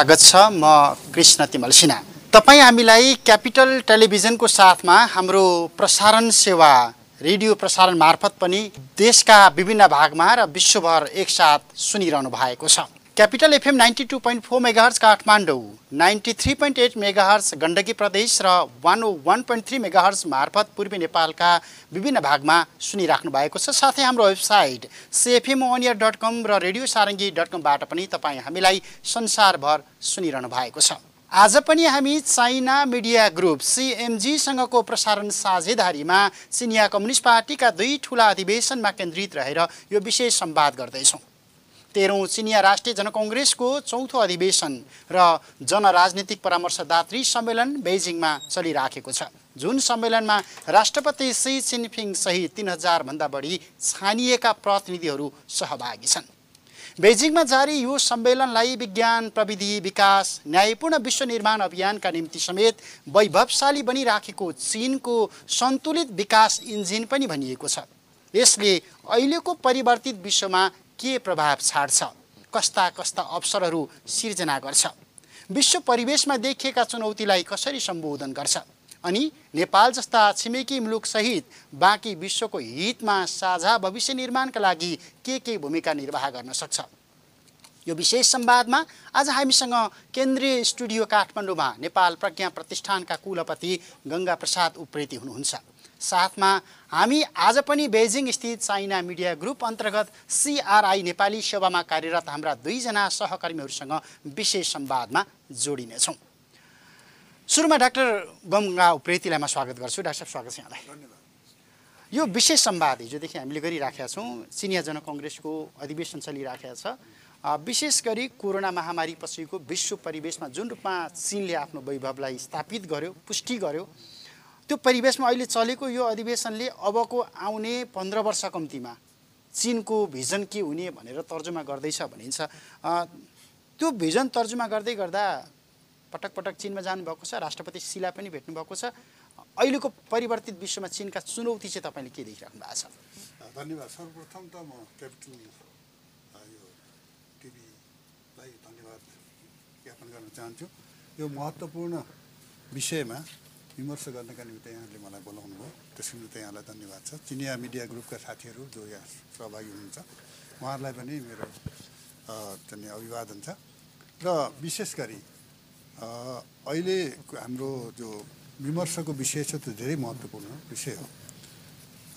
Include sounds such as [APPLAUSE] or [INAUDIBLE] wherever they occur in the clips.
स्वागत छ म कृष्ण तिमल सिन्हा। तपाईँ हामीलाई क्यापिटल टेलिभिजनको साथमा हाम्रो प्रसारण सेवा रेडियो प्रसारण मार्फत पनि देशका विभिन्न भागमा र विश्वभर एकसाथ सुनिरहनु भएको छ। Capital FM ninety two point four megahertz Kathmandu ninety three point eight megahertz Gandaki Pradesh र one O one point three megahertz मार्फत पूर्वी नेपालका विभिन्न भागमा सुनिराख्नु भएको छ। साथै हाम्रो वेबसाइट सिएफएम अनियर डट कम र रेडियो सारङ्गी डट कमबाट पनि तपाईँ हामीलाई संसारभर सुनिरहनु भएको छ। आज पनि हामी चाइना मिडिया ग्रुप सिएमजीसँगको प्रसारण साझेदारीमा चिनिया कम्युनिस्ट पार्टीका दुई ठुला अधिवेशनमा केन्द्रित रहेर यो विशेष संवाद गर्दैछौँ। तेह्रौँ चिनिया राष्ट्रिय जनकङ्ग्रेसको चौथो अधिवेशन र जनराजनीतिक परामर्शदात्री सम्मेलन बेजिङमा चलिराखेको छ। जुन सम्मेलनमा राष्ट्रपति सी चिनफिङ सहित तिन हजारभन्दा बढी छानिएका प्रतिनिधिहरू सहभागी छन्। बेजिङमा जारी यो सम्मेलनलाई विज्ञान प्रविधि विकास न्यायपूर्ण विश्व निर्माण अभियानका निम्ति समेत वैभवशाली बनिराखेको चिनको सन्तुलित विकास इन्जिन पनि भनिएको छ। यसले अहिलेको परिवर्तित विश्वमा के प्रभाव छाड्छ? कस्ता कस्ता अवसरहरू सिर्जना गर्छ? विश्व परिवेशमा देखिएका चुनौतीलाई कसरी सम्बोधन गर्छ? अनि नेपाल जस्ता छिमेकी मुलुकसहित बाँकी विश्वको हितमा साझा भविष्य निर्माणका लागि के के भूमिका निर्वाह गर्न सक्छ? यो विशेष संवादमा आज हामीसँग केन्द्रीय स्टुडियो काठमाडौँमा नेपाल प्रज्ञा प्रतिष्ठानका कुलपति गङ्गा प्रसाद उप्रेती हुनुहुन्छ। साथमा हामी आज पनि बेजिङ स्थित चाइना मिडिया ग्रुप अन्तर्गत सिआरआई नेपाली सेवामा कार्यरत हाम्रा दुईजना सहकर्मीहरूसँग विशेष संवादमा जोडिनेछौँ। सुरुमा डाक्टर गङ्गा उप्रेतीलाई म स्वागत गर्छु। डाक्टर साहब स्वागत छ यहाँलाई। यो विशेष संवाद हिजोदेखि हामीले गरिराखेका छौँ। चिनिया जनकङ्ग्रेसको अधिवेशन चलिराखेका छ। विशेष गरी कोरोना महामारी पछिको विश्व परिवेशमा जुन रूपमा चिनले आफ्नो वैभवलाई स्थापित गर्यो पुष्टि गर्यो त्यो परिवेशमा अहिले चलेको यो अधिवेशनले अबको आउने पन्ध्र वर्ष कम्तीमा चिनको भिजन के हुने भनेर तर्जुमा गर्दैछ भनिन्छ। त्यो भिजन तर्जुमा गर्दै गर्दा पटक पटक चिनमा जानुभएको छ राष्ट्रपति शिला पनि भेट्नुभएको छ। अहिलेको परिवर्तित विश्वमा चिनका चुनौती चाहिँ तपाईँले के देखिराख्नु भएको छ? धन्यवाद। सर्वप्रथम त म क्यापिटल यो टिभीलाई धन्यवाद ज्ञापन गर्न चाहन्छु। यो महत्त्वपूर्ण विषयमा विमर्श गर्नका निम्ति यहाँले मलाई बोलाउनु भयो त्यसको निम्ति यहाँलाई धन्यवाद छ। चिनिया मिडिया ग्रुपका साथीहरू जो यहाँ सहभागी हुनुहुन्छ उहाँहरूलाई पनि मेरो चाहिँ अभिवादन छ। र विशेष गरी अहिले हाम्रो जो विमर्शको विषय छ त्यो धेरै महत्त्वपूर्ण विषय हो।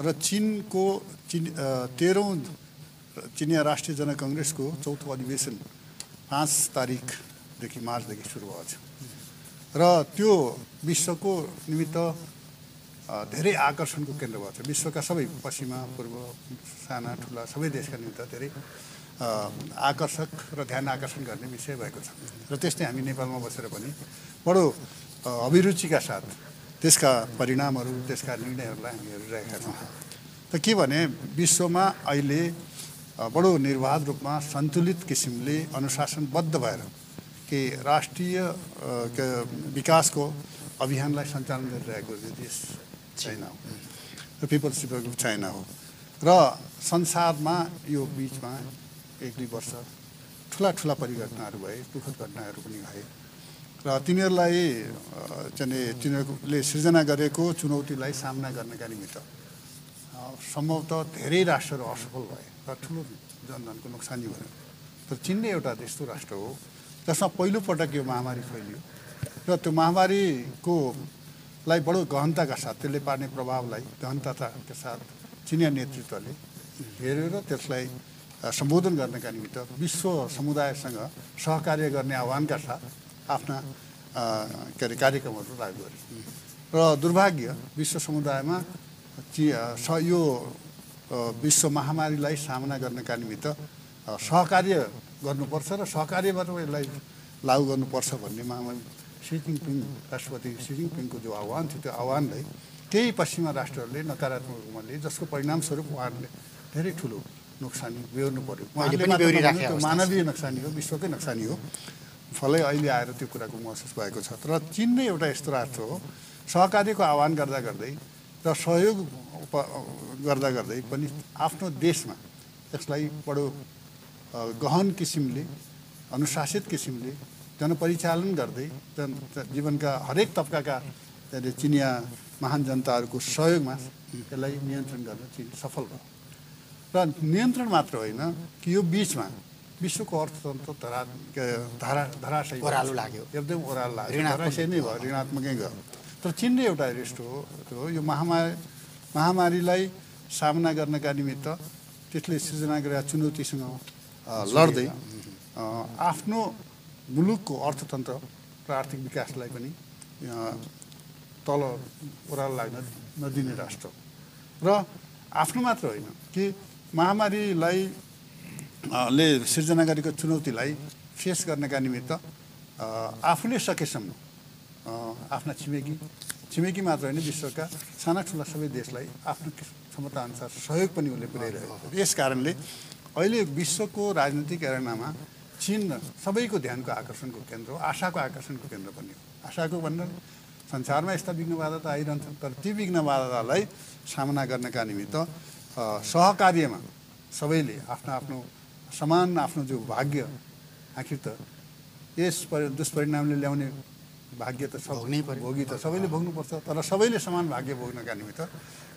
र चिनको चिन तेह्रौँ चिनिया राष्ट्रिय जनकङ्ग्रेसको चौथो अधिवेशन पाँच तारिकदेखि मार्चदेखि सुरु भएको छ। र त्यो विश्वको निमित्त धेरै आकर्षणको केन्द्र भएको छ। विश्वका सबै पश्चिमा पूर्व साना ठुला सबै देशका निमित्त धेरै आकर्षक र ध्यान आकर्षण गर्ने विषय भएको छ। र त्यस्तै हामी नेपालमा बसेर पनि बडो अभिरुचिका साथ त्यसका परिणामहरू त्यसका निर्णयहरूलाई हामी हेरिरहेका छौँ। त के भने विश्वमा अहिले बडो निर्वाध रूपमा सन्तुलित किसिमले अनुशासनबद्ध भएर के राष्ट्रिय विकासको अभियानलाई सञ्चालन गरिरहेको देश चाइना हो। र पिपल्स रिपब्लिक चाइना हो। र संसारमा यो बिचमा एक दुई वर्ष ठुला ठुला परिघटनाहरू भए दुःखद घटनाहरू पनि भए। र तिनीहरूलाई चाहिँ तिनीहरूले सृजना गरेको चुनौतीलाई सामना गर्नका निमित्त सम्भवतः धेरै राष्ट्रहरू असफल भए र ठुलो जनधनको नोक्सानी भयो। तर चिन एउटा त्यस्तो राष्ट्र हो जसमा पहिलोपटक यो महामारी फैलियो। र त्यो महामारीको लाई बडो गहनताका साथ त्यसले पार्ने प्रभावलाई गहनताका साथ चिनिया नेतृत्वले हेरेर त्यसलाई सम्बोधन गर्नका निमित्त विश्व समुदायसँग सहकार्य गर्ने आह्वानका साथ आफ्ना के अरे कार्यक्रमहरू लागू गरे। र दुर्भाग्य विश्व समुदायमा चि स यो विश्व महामारीलाई सामना गर्नका निमित्त सहकार्य गर्नुपर्छ र सहकार्यबाट यसलाई लागू गर्नुपर्छ भन्ने महामारी सी जिङपिङ राष्ट्रपति सी जिङपिङको जो आह्वान थियो त्यो आह्वानलाई केही पश्चिमा राष्ट्रहरूले नकारात्मक रूपमा लिए जसको परिणामस्वरूप उहाँहरूले धेरै ठुलो नोक्सानी बेहोर्नु पर्यो। उहाँले मानवीय नोक्सानी हो विश्वकै नोक्सानी हो। फलै अहिले आएर त्यो कुराको महसुस भएको छ। तर चिन नै एउटा यस्तो राष्ट्र हो सहकार्यको आह्वान गर्दा गर्दै र सहयोग गर्दा गर्दै पनि आफ्नो देशमा यसलाई बडो गहन किसिमले अनुशासित किसिमले जनपरिचालन गर्दै जन जीवनका हरेक तबकाका अरे चिनिया महान जनताहरूको सहयोगमा यसलाई नियन्त्रण गर्न चिन सफल भयो र नियन्त्रण मात्र होइन कि यो बिचमा विश्वको अर्थतन्त्र धरा धरा धराशयी। ओह्रालो लाग्यो। एकदम ओह्रालो लाग्यो धराशयी नै भयो ऋणात्मकै गयो तर चिनले एउटा रेस्ट हो हो यो महामारी महामारीलाई सामना गर्नका निमित्त त्यसले सृजना गरेका चुनौतीसँग लड्दै आफ्नो मुलुकको अर्थतन्त्र र आर्थिक विकासलाई पनि तल ओह्रालो लाग्न नदिने राष्ट्र हो। र आफ्नो मात्र होइन कि महामारीलाई ले सिर्जना गरेको चुनौतीलाई फेस गर्नका निमित्त आफूले सकेसम्म आफ्ना छिमेकी छिमेकी मात्र होइन विश्वका साना ठुला सबै देशलाई आफ्नो क्षमताअनुसार सहयोग पनि उसले पुर्याइरहेको छ यस कारणले अहिले विश्वको राजनीतिक एरेनामा चिन सबैको ध्यानको आकर्षणको केन्द्र हो आशाको आकर्षणको केन्द्र पनि हो आशाको भन्दा संसारमा यस्ता विघ्न बाधा त आइरहन्छन् तर ती विघ्न बाधालाई सामना गर्नका निमित्त सहकार्यमा सबैले आफ्नो आफ्नो समान आफ्नो जो भाग्य आखिर त यस परि दुष्परिणामले ल्याउने भाग्य त सब भोग्नै पर्यो। भोगी त सबैले भोग्नुपर्छ तर सबैले समान भाग्य भोग्नका निमित्त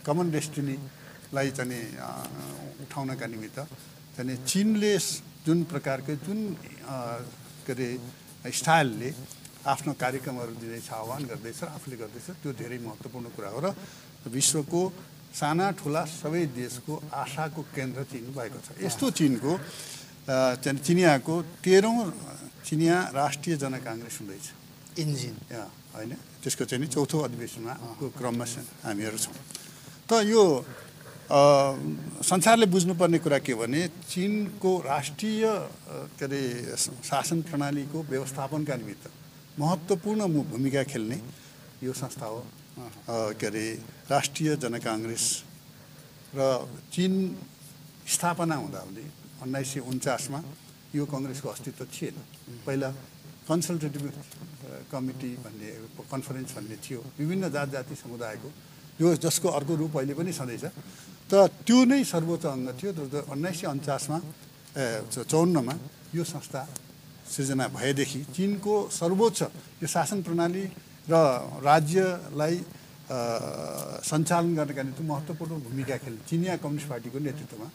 कमन डेस्टिनीलाई चाहिँ उठाउनका निमित्त चाहिँ चिनले जुन प्रकारको जुन के अरे स्टाइलले आफ्नो कार्यक्रमहरू दिँदैछ आह्वान गर्दैछ आफूले गर्दैछ त्यो धेरै महत्त्वपूर्ण कुरा हो र विश्वको साना ठुला सबै देशको आशाको केन्द्र चिन भएको छ। यस्तो चिनको चाहिँ चिनियाको तेह्रौँ चिनिया राष्ट्रिय जनकाङ्ग्रेस हुँदैछ। इन्जिन। होइन? त्यसको चाहिँ नि चौथो अधिवेशनमा क्रममा हामीहरू छौँ त यो संसारले बुझ्नुपर्ने कुरा के भने चिनको राष्ट्रिय के अरे शासन प्रणालीको व्यवस्थापनका निमित्त महत्त्वपूर्ण भूमिका खेल्ने यो संस्था हो। के अरे राष्ट्रिय जनकाङ्ग्रेस। र चिन स्थापना हुँदाहुँदै उन्नाइस सय उन्चासमा यो कङ्ग्रेसको अस्तित्व थिएन। पहिला कन्सल्टेटिभ कमिटी भन्ने कन्फरेन्स भन्ने थियो। विभिन्न जात जाति समुदायको यो जसको अर्को रूप अहिले पनि छँदैछ। त त्यो नै सर्वोच्च अङ्ग थियो। उन्नाइस सय उन्चासमा चौन्नमा यो संस्था सृजना भएदेखि चिनको सर्वोच्च यो शासन प्रणाली र राज्यलाई सञ्चालन गर्नका निम्ति महत्त्वपूर्ण भूमिका खेल्ने चिनिया कम्युनिस्ट पार्टीको नेतृत्वमा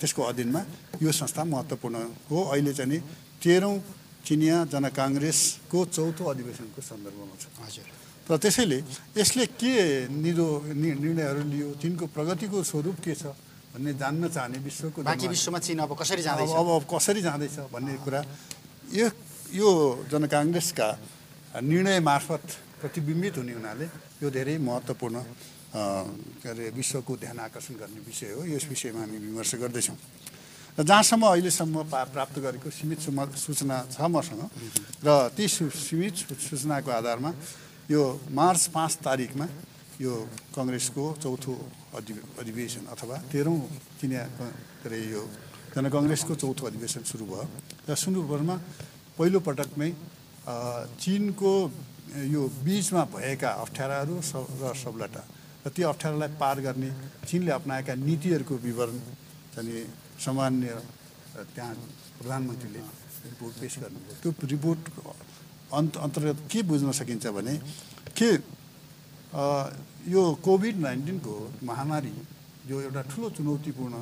त्यसको अधीनमा यो संस्था महत्त्वपूर्ण हो। अहिले चाहिँ तेह्रौँ चिनिया जनकाङ्ग्रेसको चौथो अधिवेशनको सन्दर्भमा छ। हजुर। र त्यसैले यसले के निरो निर्णयहरू लियो? चिनको प्रगतिको स्वरूप के छ भन्ने जान्न चाहने विश्वको बाँकी विश्वमा चिन अब कसरी जाँदैछ? अब अब कसरी जाँदैछ भन्ने कुरा। यो यो जनकाङ्ग्रेसका निर्णय मार्फत प्रतिबिम्बित हुने हुनाले यो धेरै महत्त्वपूर्ण के अरे विश्वको ध्यान आकर्षण गर्ने विषय हो। यस विषयमा हामी विमर्श गर्दैछौँ। र जहाँसम्म अहिलेसम्म पा प्राप्त गरेको सीमित सुम- सूचना छ मसँग र ती सीमित सूचनाको आधारमा यो मार्च पाँच तारिकमा यो कङ्ग्रेसको चौथो अधि अधिवेशन अथवा तेह्रौँ चिनिया क- अरे यो जनकङ्ग्रेसको चौथो अधिवेशन सुरु भयो। र सुरुभरमा पहिलो पटकमै अ, चिनको यो बिचमा भएका अप्ठ्याराहरू र सब्लटा र त्यो अप्ठ्यारालाई पार गर्ने चिनले अप्नाएका नीतिहरूको विवरण चाहिँ सामान्य त्यहाँ प्रधानमन्त्रीले रिपोर्ट पेस गर्नुभयो। त्यो रिपोर्ट अन्त अन्तर्गत के बुझ्न सकिन्छ भने के यो कोभिड नाइन्टिनको महामारी जो एउटा ठुलो चुनौतीपूर्ण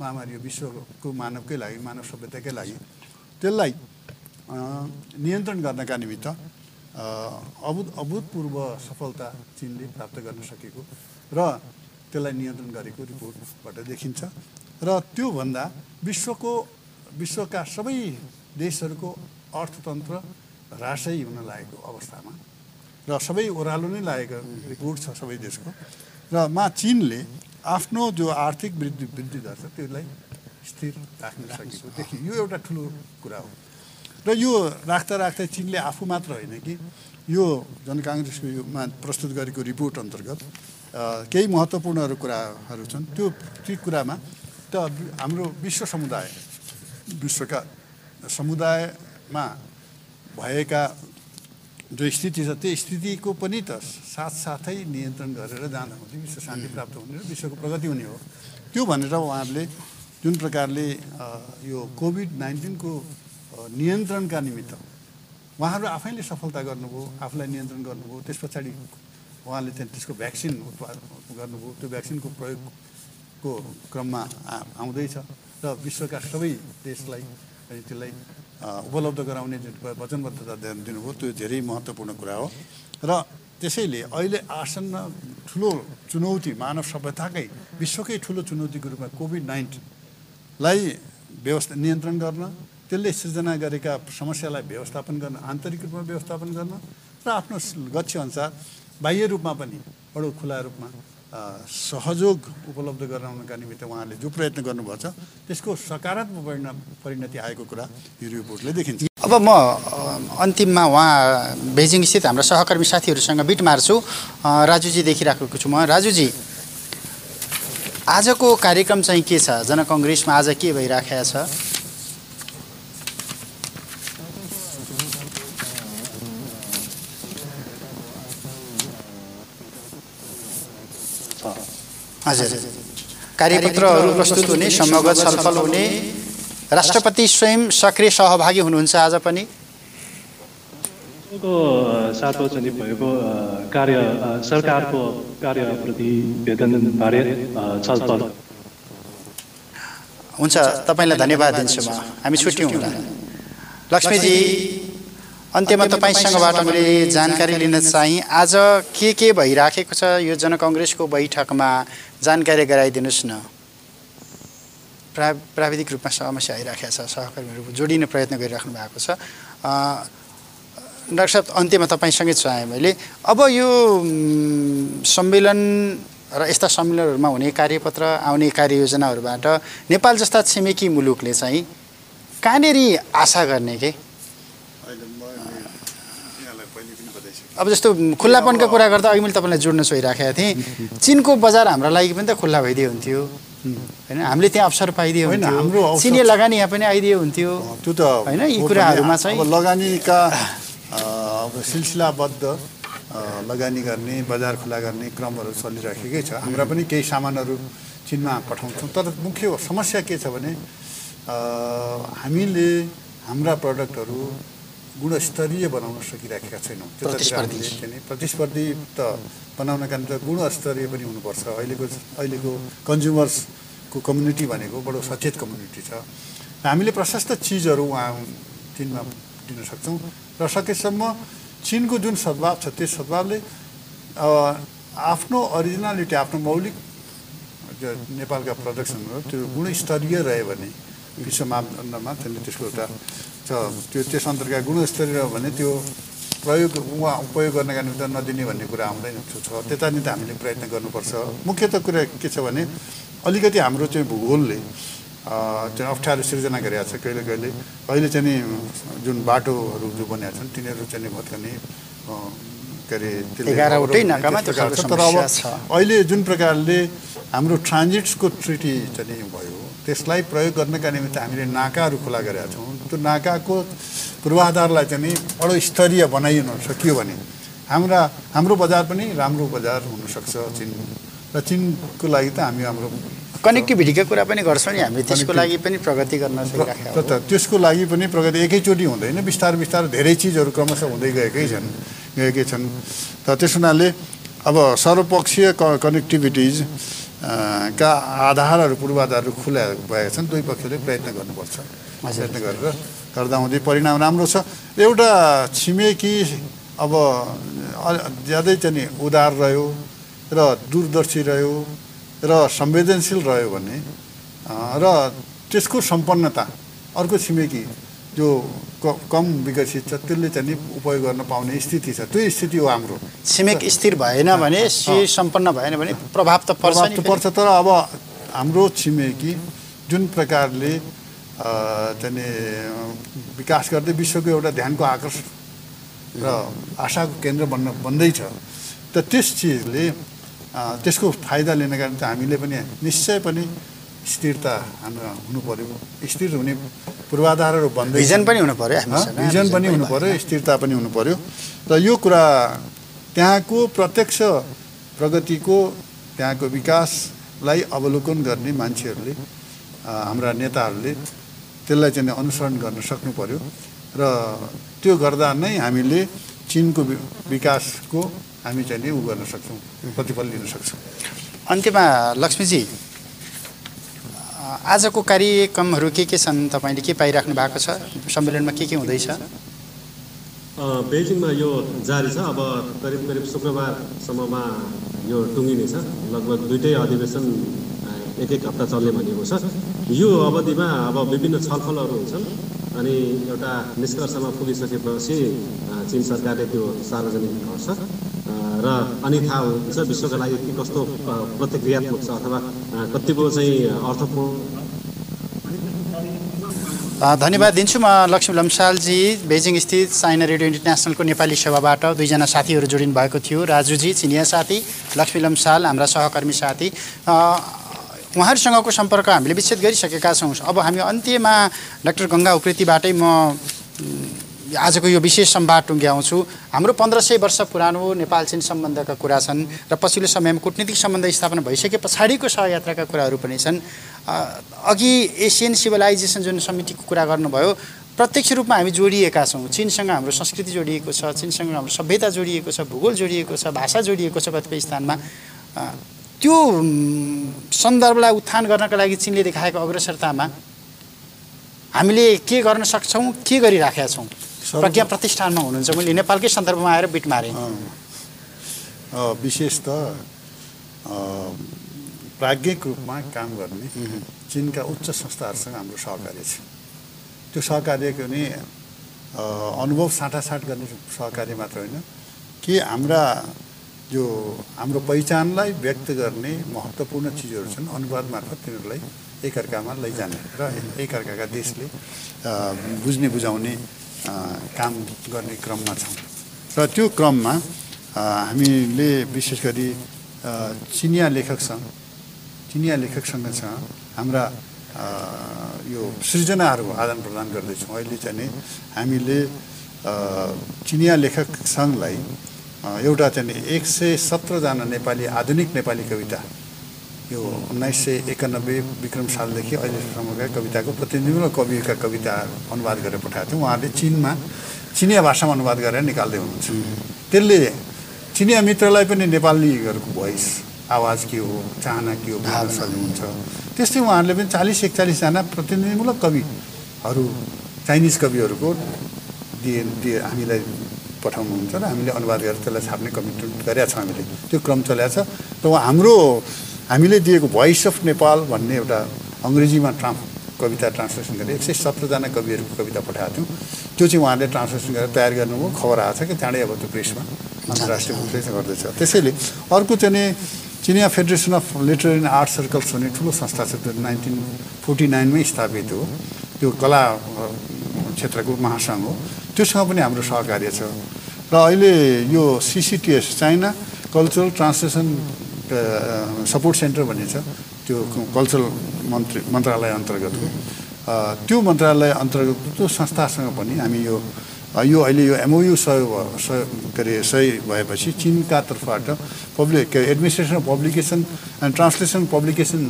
महामारी हो विश्वको मानवकै लागि मानव सभ्यताकै लागि। त्यसलाई नियन्त्रण गर्नका निमित्त अभूत अभूतपूर्व सफलता चिनले प्राप्त गर्न सकेको र त्यसलाई नियन्त्रण गरेको रिपोर्टबाट देखिन्छ। र त्योभन्दा विश्वको विश्वका सबै देशहरूको अर्थतन्त्र ह्रासै हुन लागेको अवस्थामा। र सबै ओह्रालो नै लागेको रिपोर्ट छ सबै देशको। र मा चिनले आफ्नो जो आर्थिक वृद्धि वृद्धि दर छ त्यसलाई स्थिर राख्न सकेको देखि यो एउटा ठुलो कुरा हो। र यो राख्दा राख्दै चिनले आफू मात्र होइन कि यो जनकाङ्ग्रेसको योमा प्रस्तुत गरेको रिपोर्ट अन्तर्गत केही महत्त्वपूर्णहरू कुराहरू छन्। त्यो ती कुरामा त हाम्रो विश्व समुदाय विश्वका समुदायमा भएका जो स्थिति छ। त्यो स्थितिको पनि त साथसाथै नियन्त्रण गरेर जाँदा मात्रै विश्व शान्ति प्राप्त हुने र विश्वको प्रगति हुने हो। त्यो भनेर उहाँहरूले जुन प्रकारले यो कोभिड नाइन्टिनको नियन्त्रणका निमित्त उहाँहरू आफैले सफलता गर्नुभयो आफूलाई नियन्त्रण गर्नुभयो त्यस पछाडि उहाँले चाहिँ त्यसको भ्याक्सिन उत्पादन गर्नुभयो। त्यो भ्याक्सिनको प्रयोगको क्रममा आउँदैछ र विश्वका सबै देशलाई त्यसलाई उपलब्ध गराउने जुन वचनबद्धता दिनुभयो त्यो धेरै महत्त्वपूर्ण कुरा हो। र त्यसैले अहिले आसन्न ठुलो चुनौती मानव सभ्यताकै विश्वकै ठुलो चुनौतीको रूपमा कोभिड नाइन्टिनलाई व्यवस्था नियन्त्रण गर्न त्यसले सृजना गरेका समस्यालाई व्यवस्थापन गर्न आन्तरिक रूपमा व्यवस्थापन गर्न र आफ्नो गच्छअनुसार बाह्य रूपमा पनि बडो खुला रूपमा सहयोग उपलब्ध गराउनका निमित्त उहाँले जो प्रयत्न गर्नुभएको छ त्यसको सकारात्मक परिणाम परिणति आएको कुरा यो रिपोर्टले देखिन्छ। अब म अन्तिममा उहाँ बेजिङ स्थित हाम्रा सहकर्मी साथीहरूसँग बिट मार्छु। राजुजी देखिराखेको छु म। राजुजी आजको कार्यक्रम चाहिँ के छ? जनकङ्ग्रेसमा आज के भइराखेको छ? हजुर। कार्यपत्रहरू प्रस्तुत हुने समग्र छलफल हुने राष्ट्रपति स्वयं सक्रिय सहभागी हुनुहुन्छ आज पनि। को सात वर्षदेखि भएको कार्य सरकारको कार्य प्रतिवेदनबारे अ, छलफल। हुन्छ तपाईँलाई धन्यवाद दिन्छु म। हामी छुट्यौँ होला लक्ष्मीजी अन्त्यमा तपाईँसँगबाट मैले जानकारी लिन चाहिँ आज के के भइराखेको छ यो जनकङ्ग्रेसको बैठकमा जानकारी गराइदिनुहोस् न। प्रा प्राविधिक रूपमा समस्या आइराखेको छ सहकर्मीहरू जोडिने प्रयत्न गरिराख्नु भएको छ। डाक्टर साहब अन्त्यमा तपाईँसँगै चाहेँ मैले। अब यो सम्मेलन र यस्ता सम्मेलनहरूमा हुने कार्यपत्र आउने कार्ययोजनाहरूबाट नेपाल जस्ता छिमेकी मुलुकले चाहिँ कहाँनिर आशा गर्ने के अहिले म यहाँलाई पहिले पनि बताइसकेँ अब जस्तो खुल्लापनका कुरा गर्दा अघि मैले तपाईँलाई जोड्न छोइराखेको थिएँ। [LAUGHS] चिनको बजार हाम्रो लागि पनि त खुल्ला भइदियो हुन्थ्यो। होइन हामीले त्यहाँ अवसर पाइदियो होइन, हाम्रो हुन्थ्यो छ। लगानी यहाँ पनि आइदियो हुन्थ्यो। त्यो त होइन, यी कुराहरूमा चाहिँ- लगानीका अब सिलसिलाबद्ध लगानी गर्ने बजार खुला गर्ने क्रमहरू चलिराखेकै छ। हाम्रा पनि केही सामानहरू चिनमा पठाउँछौँ। तर मुख्य समस्या के छ भने हामीले हाम्रा प्रडक्टहरू गुणस्तरीय बनाउन सकिराखेका छैनौँ। त्यतातिर प्रतिस्पर्धी। हामीले त बनाउनका निम्ति गुणस्तरीय पनि हुनुपर्छ। अहिलेको अहिलेको कन्ज्युमर्सको कम्युनिटी भनेको बडो सचेत कम्युनिटी छ। हामीले प्रशस्त चिजहरू उहाँ चिनमा दिन सक्छौँ र सकेसम्म चिनको जुन सद्भाव छ त्यस सद्भावले आफ्नो अरिजिनालिटी आफ्नो मौलिक नेपालका प्रडक्सनहरू त्यो गुणस्तरीय रह्यो भने विश्व मापदण्डमा त्यसले त्यसको एउटा छ। त्यो त्यस अन्तर्गत गुणस्तरीय भने त्यो प्रयोग उहाँ उपयोग गर्नका निम्ति नदिने भन्ने कुरा आउँदैन। त्यो छ। त्यता निम्ति हामीले प्रयत्न गर्नुपर्छ। मुख्यत कुरा के छ भने अलिकति हाम्रो चाहिँ भूगोलले चाहिँ अप्ठ्यारो सिर्जना गरेका छ कहिले कहिले। अहिले चाहिँ नि जुन बाटोहरू जो बनेका छन् तिनीहरू चाहिँ नि भत्कने के अरे। तर अब। अहिले जुन प्रकारले हाम्रो ट्रान्जिट्सको ट्रिटी चाहिँ भयो त्यसलाई प्रयोग गर्नका निमित्त हामीले नाकाहरू खुला गरेका छौँ। त्यो नाकाको पूर्वाधारलाई चाहिँ नि बडो स्तरीय बनाइन सकियो भने हाम्रा हाम्रो बजार पनि राम्रो बजार हुनसक्छ चिन। र चिनको लागि त हामी हाम्रो कनेक्टिभिटीको कुरा पनि गर्छौँ नि हामीले त्यसको लागि पनि प्रगति गर्न त- त- त्यसको लागि पनि प्रगति एकैचोटि हुँदैन बिस्तारै बिस्तारै धेरै चिजहरू क्रमशः हुँदै गएकै छन् गएकै छन्। त त्यस हुनाले अब सर्वपक्षीय क कनेक्टिभिटिज का आधारहरू पूर्वाधारहरू खुला भएका छन् दुई पक्षले प्रयत्न गर्नुपर्छ। प्रयत्न गरेर गर्दा हुँदै परिणाम राम्रो छ। एउटा छिमेकी अब ज्यादै चाहिँ उदार रह्यो र दूरदर्शी रह्यो र संवेदनशील रह्यो भने र त्यसको सम्पन्नता अर्को छिमेकी जो कम विकसित छ त्यसले चाहिँ नि उपयोग गर्न पाउने स्थिति छ। त्यो स्थिति हो हाम्रो। छिमेक स्थिर भएन भने सी सम्पन्न भएन भने प्रभाव त पर्छ त पर्छ तर अब हाम्रो छिमेकी जुन प्रकारले चाहिँ विकास गर्दै विश्वको एउटा ध्यानको आकर्षण र आशाको केन्द्र बन्न बन्दैछ त त्यस चिजले त्यसको फाइदा लिनका निम्ति हामीले पनि निश्चय पनि स्थिरता हाम्रो हुनु पर्यो। स्थिर हुने पूर्वाधारहरू बन्दै भिजन पनि हुनु हामीसँग भिजन पनि हुनु पर्यो स्थिरता पनि हुनु पर्यो। र यो कुरा त्यहाँको प्रत्यक्ष प्रगतिको त्यहाँको विकासलाई अवलोकन गर्ने मान्छेहरूले हाम्रा नेताहरूले त्यसलाई चाहिँ अनुसरण गर्न सक्नु पर्यो। र त्यो गर्दा नै हामीले चिनको विकासको हामी चाहिँ नि उ गर्न सक्छौँ प्रतिफल लिन सक्छौँ। अन्त्यमा लक्ष्मीजी आजको कार्यक्रमहरू के के छन्? तपाईँले के पाइराख्नु भएको छ? सम्मेलनमा के के हुँदैछ? बेजिङमा यो जारी छ। अब करिब करिब शुक्रबारसम्ममा यो टुङ्गिनेछ। लगभग दुइटै अधिवेशन एक एक हप्ता चल्ने भनिएको छ। यो अवधिमा अब विभिन्न छलफलहरू हुन्छन्। अनि एउटा निष्कर्षमा पुगिसकेपछि चीन सरकारले त्यो सार्वजनिक गर्छ। र अनि थाहा हुन्छ विश्वका लागि के कस्तो प्रतिक्रियात्मक छ अथवा कतिको चाहिँ अर्थपूर्ण। धन्यवाद दिन्छु म लक्ष्मी लम्सालजी। बेजिङ स्थित चाइना रेडियो इन्टरनेसनलको नेपाली सेवाबाट दुईजना साथीहरू जोडिनु भएको थियो। राजुजी चिनिया साथी लक्ष्मी लम्साल हाम्रा सहकर्मी साथी। उहाँहरूसँगको सम्पर्क हामीले विच्छेद गरिसकेका छौँ। अब हामी अन्त्यमा डाक्टर गङ्गा उप्रेतीबाटै म आजको यो विशेष संवाद टुङ्ग्याउँछु हाम्रो पन्ध्र सय वर्ष पुरानो नेपाल चीन सम्बन्धका कुरा छन् र पछिल्लो समयमा कूटनीतिक सम्बन्ध स्थापना भइसके पछाडिको सहयात्राका कुराहरू पनि छन्। अघि एसियन सिभिलाइजेसन जुन समितिको कुरा गर्नुभयो प्रत्यक्ष रूपमा हामी जोडिएका छौँ। चिनसँग हाम्रो संस्कृति जोडिएको छ चिनसँग हाम्रो सभ्यता जोडिएको छ भूगोल जोडिएको छ भाषा जोडिएको छ कतिपय स्थानमा। त्यो सन्दर्भलाई उत्थान गर्नका लागि चिनले देखाएको अग्रसरतामा हामीले के गर्न सक्छौँ के गरिराखेका छौँ? प्रज्ञा प्रतिष्ठानमा हुनुहुन्छ मैले नेपालकै सन्दर्भमा आएर बिट मारेँ। विशेष त प्राज्ञिक रूपमा काम गर्ने चिनका उच्च संस्थाहरूसँग हाम्रो सहकार्य छ। त्यो सहकार्यको नि अनुभव साटासाट गर्ने सहकार्य मात्र होइन। कि हाम्रा जो हाम्रो पहिचानलाई व्यक्त गर्ने महत्त्वपूर्ण चिजहरू छन् अनुवाद मार्फत तिनीहरूलाई एकअर्कामा लैजाने र एकअर्काका देशले बुझ्ने बुझाउने काम गर्ने क्रममा छौँ। र त्यो क्रममा हामीले विशेष गरी चिनिया लेखकसँग चिनिया लेखकसँग चाहिँ हाम्रा यो सृजनाहरू आदान प्रदान गर्दैछौँ। अहिले चाहिँ हामीले चिनिया लेखक सङ्घलाई अ, एउटा चाहिँ एक सय सत्रजना नेपाली आधुनिक नेपाली कविता। यो उन्नाइस सय एकानब्बे विक्रम सालदेखि अहिलेसम्मका कविताको प्रतिनिधिमूलक कविका कविता अनुवाद गरेर पठाएको थियो। उहाँले चिनमा चिनिया भाषामा अनुवाद गरेर निकाल्दै हुनुहुन्छ। त्यसले चिनिया मित्रलाई पनि नेपालीहरूको भोइस आवाज के हो चाहना के हो बुझ्न सक्नुहुन्छ त्यस्तै उहाँहरूले पनि चालिस एकचालिसजना प्रतिनिधिमूलक कविहरू चाइनिज कविहरूको दिए दिए हामीलाई पठाउनुहुन्छ र हामीले अनुवाद गरेर त्यसलाई छाप्ने कमिटमेन्ट गरेका छौँ हामीले। त्यो क्रम चलेको छ। र हाम्रो हामीले दिएको भोइस अफ नेपाल भन्ने एउटा अङ्ग्रेजीमा ट्रान्स कविता ट्रान्सलेसन गरेर एक सय सत्रजना कविहरूको कविता पठाएको थियौँ। त्यो चाहिँ उहाँले ट्रान्सलेसन गरेर तयार गर्नुभयो। खबर आएको छ कि चाँडै अब त्यो प्रेसमा अन्तर्राष्ट्रिय रूपले गर्दैछ। त्यसैले अर्को चाहिँ नि चिनिया federation of literary and art circles भन्ने ठुलो संस्था छ। त्यो नाइन्टिन फोर्टी नाइनमै स्थापित हो। त्यो कला क्षेत्रको महासङ्घ हो। त्योसँग पनि हाम्रो सहकार्य छ। र अहिले यो CCTS China cultural translation support centre भन्ने छ त्यो कल्चरल मन्त्री मन्त्रालय अन्तर्गतको त्यो मन्त्रालय अन्तर्गत त्यो संस्थासँग पनि हामी यो यो अहिले यो एमओयु सय भ- सय के अरे सही भएपछि चिनका तर्फबाट पब्लिक के administration publication and translation publication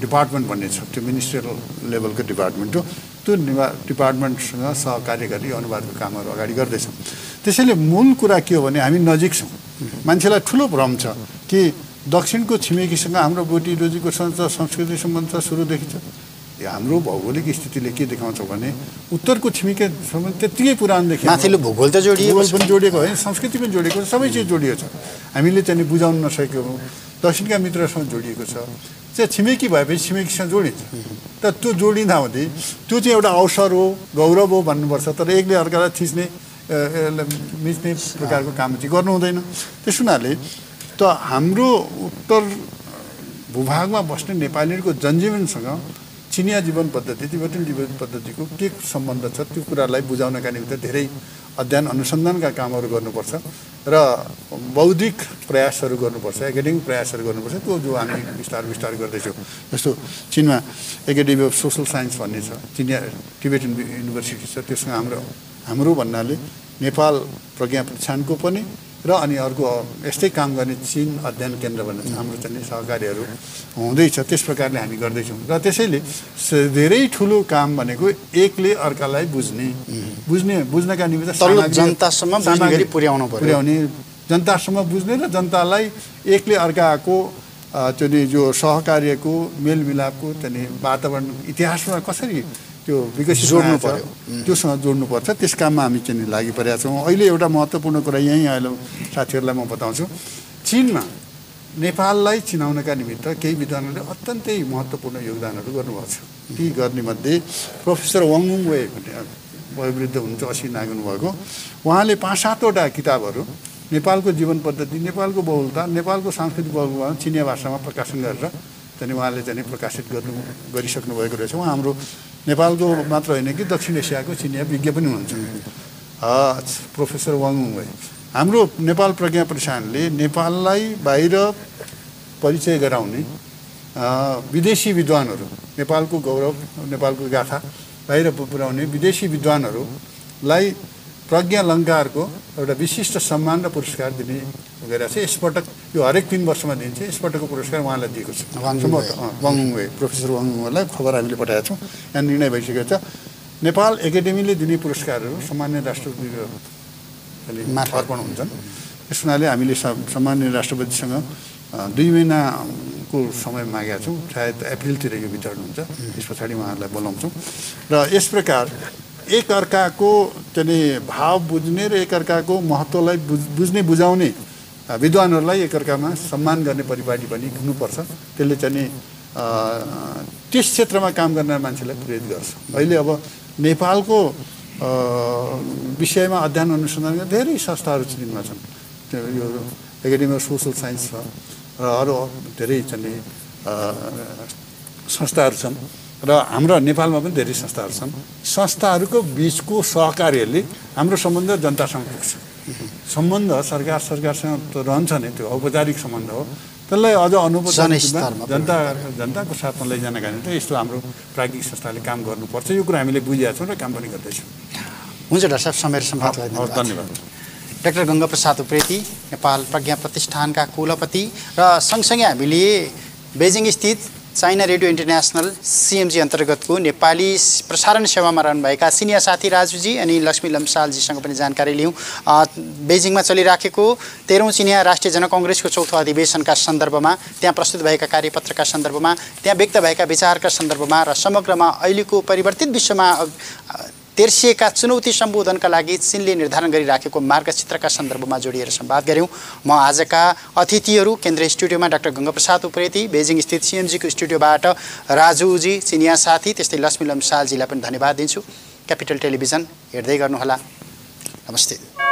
department भन्ने छ त्यो मिनिस्ट्रियल लेभलको डिपार्टमेन्ट हो। त्यो निवा डिपार्टमेन्टसँग सहकार्य गरी अनुवादको कामहरू अगाडि गर्दैछौँ। त्यसैले मूल कुरा के हो भने हामी नजिक छौँ। मान्छेलाई ठुलो भ्रम छ कि दक्षिणको छिमेकीसँग हाम्रो बोटी रोजीको सञ्च संस्कृति सम्बन्ध सुरुदेखि छ हाम्रो भौगोलिक स्थितिले के देखाउँछ भने उत्तरको छिमेकी सम्बन्ध त्यत्तिकै पुरानोदेखि माथिल्लो भूगोल त जोडिएको भूगोल पनि जोडिएको होइन संस्कृति पनि जोडिएको छ सबै चिज जोडिएको छ। हामीले चाहिँ नि बुझाउन नसकेको हौँ। दक्षिणका मित्रसँग जोडिएको छ। चाहिँ छिमेकी भएपछि छिमेकीसँग जोडिन्छ। तर त्यो जोडिँदा हुँदै त्यो चाहिँ एउटा अवसर हो गौरव हो भन्नुपर्छ। तर एकले अर्कालाई थिच्ने मिच्ने प्रकारको काम चाहिँ गर्नु हुँदैन। त्यस हुनाले त हाम्रो उत्तर भूभागमा बस्ने नेपालीहरूको जनजीवनसँग चिनिया जीवन पद्धति तिब्बतन जीवन पद्धतिको के सम्बन्ध छ त्यो कुरालाई बुझाउनका निम्ति धेरै अध्ययन अनुसन्धानका कामहरू गर्नुपर्छ र बौद्धिक प्रयासहरू गर्नुपर्छ एकाडेमिक प्रयासहरू गर्नुपर्छ त्यो जो हामी बिस्तार बिस्तार गर्दैछौँ। जस्तो चिनमा एकाडेमी अफ सोसल साइन्स भन्ने छ चिनिया टिबेटन युनिभर्सिटी छ त्योसँग हाम्रो हाम्रो भन्नाले नेपाल प्रज्ञा प्रतिष्ठानको पनि र अनि अर्को यस्तै काम गर्ने चिन अध्ययन केन्द्र भन्ने हाम्रो चाहिँ सहकारीहरू हुँदैछ त्यस प्रकारले हामी गर्दैछौँ र त्यसैले धेरै ठुलो काम भनेको एकले अर्कालाई बुझ्ने बुझ्ने बुझ्नका निमित्त जनतासम्म पुर्याउनु पर्यो। पुर्याउने जनतासम्म बुझ्ने र जनतालाई एकले अर्काको नि जो सहकार्यको मेलमिलापको नि वातावरण इतिहासमा कसरी त्यो विकसित जोड्नु छ, त्योसँग जोड्नुपर्छ त्यस काममा हामी चाहिँ लागि परेका छौँ। अहिले एउटा महत्त्वपूर्ण कुरा यहीँ अहिले साथीहरूलाई म बताउँछु। चिनमा नेपाललाई चिनाउनका निमित्त केही विद्वानहरूले अत्यन्तै महत्त्वपूर्ण योगदानहरू गर्नुभएको छ। ती गर्नेमध्ये प्रोफेसर वाङमुङ वे भन्ने वयोवृद्ध हुनुहुन्छ असी नागनु भएको। उहाँले पाँच सातवटा किताबहरू नेपालको जीवन पद्धति नेपालको बहुलता नेपालको सांस्कृतिक बहुलता चिनिया भाषामा प्रकाशन गरेर चाहिँ उहाँले चाहिँ प्रकाशित गर्नु गरिसक्नु भएको रहेछ। उहाँ हाम्रो नेपालको मात्र होइन कि दक्षिण एसियाको चिनिया विज्ञ पनि हुनुहुन्छ अ, प्रोफेसर वाङमुङ वे हाम्रो नेपाल प्रज्ञा प्रतिष्ठानले नेपाललाई बाहिर परिचय गराउने विदेशी विद्वानहरू नेपालको गौरव नेपालको गाथा बाहिर पुर्याउने विदेशी विद्वानहरूलाई प्रज्ञा अलङ्कारको एउटा विशिष्ट सम्मान र पुरस्कार दिने गरेर छ। यसपटक यो हरेक तिन वर्षमा दिन्छ। यसपटकको पुरस्कार उहाँलाई दिएको छ। वाङमुङ सम्भवतः, अँ, वाङमुङ वे प्रोफेसर वाङमुङलाई खबर हामीले पठाएका छौँ। यहाँ निर्णय भइसकेको छ। नेपाल एकाडेमीले दिने पुरस्कारहरू सामान्य राष्ट्रपतिको। अर्पण हुन्छन्। त्यस हुनाले हामीले सामान्य राष्ट्रपतिसँग दुई महिनाको समय मागेका छौँ। सायद एप्रिलतिर यो वितरण हुन्छ त्यस पछाडि उहाँहरूलाई बोलाउँछौँ। र यस प्रकार एकअर्काको चाहिँ भाव बुझ्ने र एकअर्काको महत्त्वलाई बुझ बुझ्ने बुझाउने विद्वानहरूलाई एकअर्कामा सम्मान गर्ने परिपाटी पनि हुनुपर्छ। त्यसले चाहिँ त्यस क्षेत्रमा काम गर्ने मान्छेलाई प्रेरित गर्छ। अहिले अब नेपालको विषयमा अध्ययन अनुसन्धान धेरै संस्थाहरू चिनिनमा छन्। यो एकाडेमी अफ सोसल साइन्स छ र अरू धेरै चाहिँ संस्थाहरू छन्। र हाम्रो नेपालमा पनि धेरै संस्थाहरू छन्। संस्थाहरूको बिचको सहकार्यले हाम्रो सम्बन्ध जनतासँग पुग्छ। सम्बन्ध सरकार सरकारसँग त रहन्छ नै त्यो औपचारिक सम्बन्ध हो। त्यसलाई अझ रूपमा जनता जनताको साथमा लैजानका निम्ति यस्तो हाम्रो प्राज्ञिक संस्थाले काम गर्नुपर्छ। यो कुरा हामीले बुझेका छौँ र काम पनि गर्दैछौँ। हुन्छ डाक्टर साहब समय सम्वादलाई धन्यवाद। डाक्टर गङ्गाप्रसाद उप्रेती नेपाल प्रज्ञा प्रतिष्ठानका कुलपति र सँगसँगै हामीले बेजिङ स्थित चाइना रेडियो इन्टरनेसनल सिएमजी अन्तर्गतको नेपाली प्रसारण सेवामा रहनुभएका सिनियर साथी राजुजी अनि लक्ष्मी लम्सालजीसँग पनि जानकारी अ, बेजिङमा चलिराखेको तेह्रौँ चिनिया राष्ट्रिय जनकङ्ग्रेसको चौथो अधिवेशनका सन्दर्भमा त्यहाँ प्रस्तुत भएका कार्यपत्रका सन्दर्भमा त्यहाँ व्यक्त भएका विचारका सन्दर्भमा र समग्रमा अहिलेको परिवर्तित विश्वमा तेर्सिएका चुनौती सम्बोधनका लागि चिनले निर्धारण गरिराखेको मार्गचित्रका सन्दर्भमा जोडिएर संवाद गऱ्यौँ म आजका अतिथिहरू केन्द्रीय स्टुडियोमा डाक्टर गङ्गाप्रसाद उप्रेती बेजिङ स्थित सिएमजीको स्टुडियोबाट राजुजी चिनिया साथी त्यस्तै लक्ष्मी लम्सालजीलाई पनि धन्यवाद दिन्छु। क्यापिटल टेलिभिजन हेर्दै गर्नुहोला। नमस्ते।